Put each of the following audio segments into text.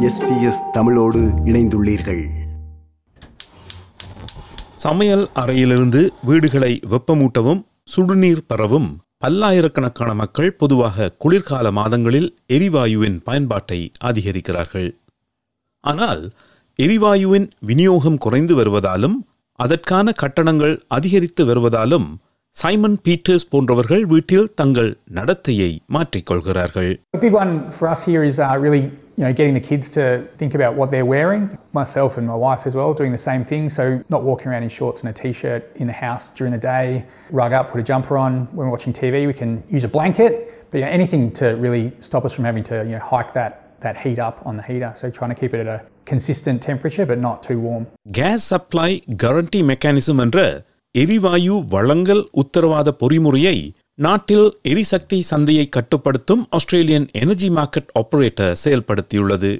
SBS தமிழோடு இணைந்துள்ளீர்கள். சமையல் அறையிலிருந்து வீடுகளை வெப்பமூட்டவும் சுடுநீர் பரவும் பல்லாயிரக்கணக்கான மக்கள் பொதுவாக குளிர்கால மாதங்களில் எரிவாயுவின் பயன்பாட்டை அதிகரிக்கிறார்கள். ஆனால் எரிவாயுவின் விநியோகம் குறைந்து வருவதாலும் அதற்கான கட்டணங்கள் அதிகரித்து வருவதாலும் சைமன் பீட்டர்ஸ் போன்றவர்கள் வீட்டில் தங்கள் நடத்தையை மாற்றிக்கொள்கிறார்கள். A big one for us here is uh, really you know getting the kids to think about what they're wearing. Myself and my wife as well doing the same thing. So not walking around in shorts and a t-shirt in the house during the day. Rug up, put a jumper on. When we're watching TV, we can use a blanket. But you know, anything to really stop us from having to you know hike that that heat up on the heater. So trying to keep it at a consistent temperature but not too warm. Gas supply கரண்டி mechanism என்ற எரிவாயு வழங்கல் உத்தரவாத பொறிமுறையை நாட்டில் எரிசக்தி சந்தையை கட்டுப்படுத்தும் ஆஸ்திரேலியன் எனர்ஜி மார்க்கெட் ஆபரேட்டர் செயல்படுத்தியுள்ளது.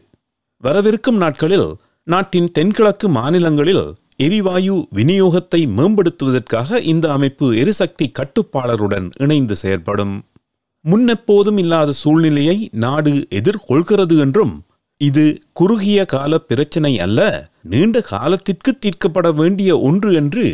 வரவிருக்கும் நாட்களில் நாட்டின் தென்கிழக்கு மாநிலங்களில் எரிவாயு விநியோகத்தை மேம்படுத்துவதற்காக இந்த அமைப்பு எரிசக்தி கட்டுப்பாளருடன் இணைந்து செயற்படும் முன்னெப்போதும் இல்லாத சூழ்நிலையை நாடு எதிர்கொள்கிறது என்றும் இது குறுகிய கால பிரச்சனை அல்ல நீண்ட காலத்திற்கு தீர்க்கப்பட வேண்டிய ஒன்று என்று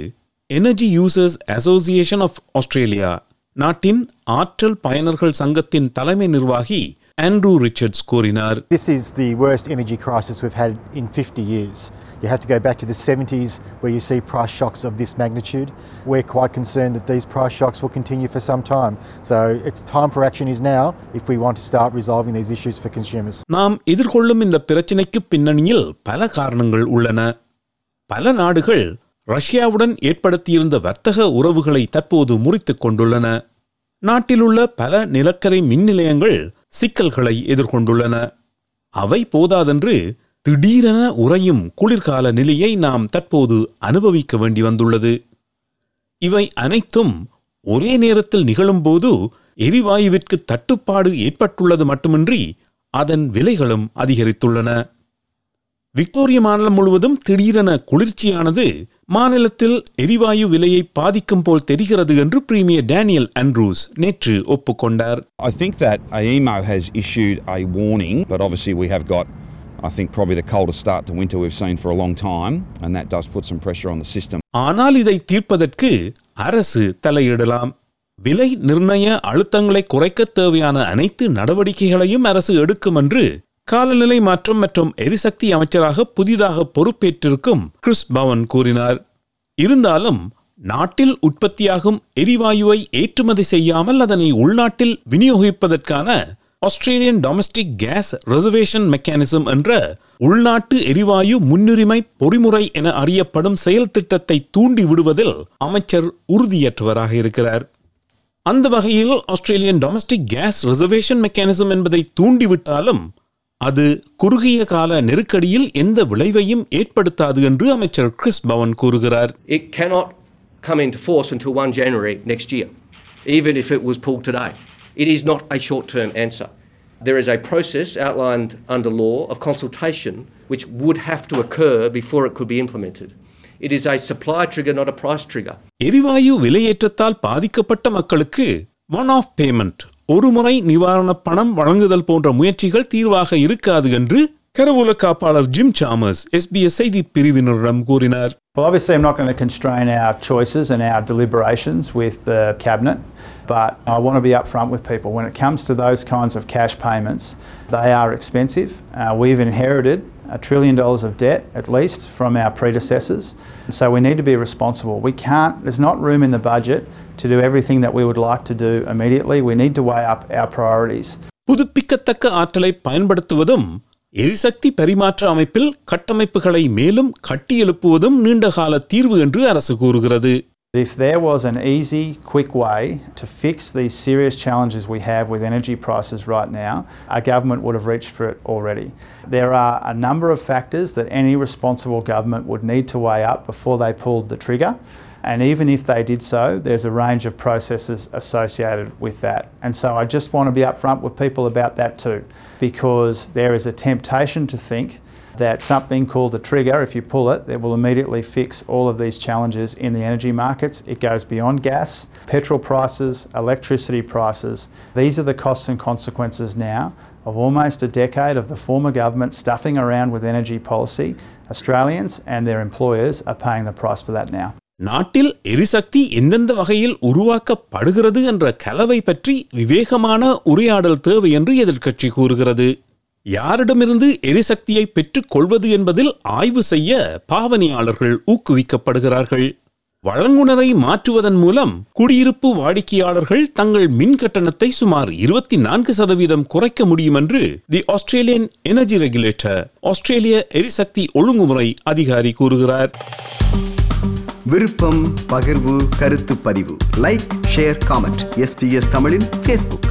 energy users association of Australia நாட்டின் ஆற்றல் பயனர்கள் சங்கத்தின் தலைமை நிர்வாகி ஆண்ட்ரூ ரிச்சர்ட்ஸ் கூறினார் This is the worst energy crisis we've had in 50 years. You have to go back to the 70s where you see price shocks of this magnitude. We're quite concerned that these price shocks will continue for some time. So it's time for action is now if we want to start resolving these issues for consumers. நாம் எதிர்கொள்ளும் இந்த பிரச்சினைக்கு பின்னணியில் பல காரணங்கள் உள்ளன பல நாடுகள் ரஷ்யாவுடன் ஏற்படுத்தியிருந்த வர்த்தக உறவுகளை தற்போது முறித்துக் கொண்டுள்ளன. நாட்டிலுள்ள பல நிலக்கரி மின் நிலையங்கள் சிக்கல்களை எதிர்கொண்டுள்ளன. அவை போதாதென்று திடீரென உறையும் குளிர்கால நிலையை நாம் தற்போது அனுபவிக்க வேண்டி வந்துள்ளது. இவை அனைத்தும் ஒரே நேரத்தில் நிகழும்போது எரிவாயுவிற்கு தட்டுப்பாடு ஏற்பட்டுள்ளது மட்டுமின்றி அதன் விலைகளும் அதிகரித்துள்ளன. விக்டோரிய மாநிலம் முழுவதும் திடீரென குளிர்ச்சியானது மாநிலத்தில் எரிவாயு விலையை பாதிக்கும் போல் தெரிகிறது என்று பிரீமியர் டேனியல் ஆண்ட்ரூஸ் நேற்று ஒப்புக்கொண்டார் I think that AEMO has issued a warning, but obviously we have got, I think, probably the coldest start to winter we've seen for a long time, and that does put some pressure on the system. ஆனால் இதை தீர்ப்பதற்கு அரசு தலையிடலாம் விலை நிர்ணய அழுத்தங்களை குறைக்க தேவையான அனைத்து நடவடிக்கைகளையும் அரசு எடுக்கும் என்று காலநிலை மாற்றம் மற்றும் எரிசக்தி அமைச்சராக புதிதாக பொறுப்பேற்றிருக்கும் கிறிஸ் பவன் கூறினார். இருந்தாலும் நாட்டில் உற்பத்தியாகும் எரிவாயுவை ஏற்றுமதி செய்யாமல் அதனை உள்நாட்டில் விநியோகிப்பதற்கான Australian domestic gas reservation mechanism என்ற உள்நாட்டு எரிவாயு முன்னுரிமை பொறிமுறை என அறியப்படும் செயல் திட்டத்தை தூண்டி விடுவதில் அமைச்சர் உறுதியற்றவராக இருக்கிறார். அந்த வகையில் Australian domestic gas reservation mechanism என்பதை தூண்டிவிட்டாலும் அது குறுகிய கால நெருக்கடியில் எந்த விளைவையும் ஏற்படுத்தாது என்று அமைச்சர் கிறிஸ் பவன் கூறுகிறார் It cannot come into force until 1 January next year, even if it was pulled today. It is not a short term answer. There is a process outlined under law of consultation which would have to occur before it could be implemented. It is a supply trigger, not a price trigger. எரிவாயு விலையேற்றத்தால் பாதிக்கப்பட்ட மக்களுக்கு one of payment ஒருமுறை நிவாரணப் பணம் வழங்குதல் போன்ற முயற்சிகள் தீர்வாக இருக்காது என்று கருவூல காப்பாளர் ஜிம் சாமர்ஸ் எஸ்பிஎஸ் செய்தி பிரிவினரிடம் கூறினார் Well, obviously, I'm not going to constrain our choices and our deliberations with the Cabinet, but I want to be upfront with people. When it comes to those kinds of cash payments, they are expensive. Uh, we've inherited a trillion dollars of debt, at least, from our predecessors. So we need to be responsible. We can't, there's not room in the budget to do everything that we would like to do immediately. We need to weigh up our priorities. புதுப்பிக்கத்தக்க ஆற்றலை பயன்படுத்துவதும் எரிசக்தி பரிமாற்ற அமைப்பில் கட்டமைப்புகளை மேலும் கட்டியெழுப்புவதும் நீண்டகால தீர்வு என்று அரசு கூறுகிறது If there was an easy, quick way to fix these serious challenges we have with energy prices right now, our government would have reached for it already. There are a number of factors that any responsible government would need to weigh up before they pulled the trigger. And even if they did so, there's a range of processes associated with that. And so I just want to be upfront with people about that too, because there is a temptation to think that something called a trigger, if you pull it, that will immediately fix all of these challenges in the energy markets. It goes beyond gas, petrol prices, electricity prices. These are the costs and consequences now. of almost a decade of the former government stuffing around with energy policy, Australians and their employers are paying the price for that now. நாட்டில் எரிசக்தி எந்தெந்த வகையில் உருவாக்கப்படுகிறது என்ற கலவை பற்றி விவேகமான உரையாடல் தேவை என்று எதிர்க்கட்சி கூறுகிறது யாரிடமிருந்து எரிசக்தியை பெற்றுக் கொள்வது என்பதில் ஆய்வு செய்ய பாவனையாளர்கள் ஊக்குவிக்கப்படுகிறார்கள். வழங்குனரை மாற்றுவதன் மூலம் குடியிருப்பு வாடிக்கையாளர்கள் தங்கள் மின் கட்டணத்தை சுமார் இருபத்தி நான்கு சதவீதம் குறைக்க முடியும் என்று தி ஆஸ்திரேலியன் எனர்ஜி ரெகுலேட்டர் ஆஸ்திரேலிய எரிசக்தி ஒழுங்குமுறை அதிகாரி கூறுகிறார். விருப்பம் பகிர்வு கருத்து பதிவு. லைக் ஷேர் காமெண்ட் எஸ்பிஎஸ் தமிழின் ஃபேஸ்புக்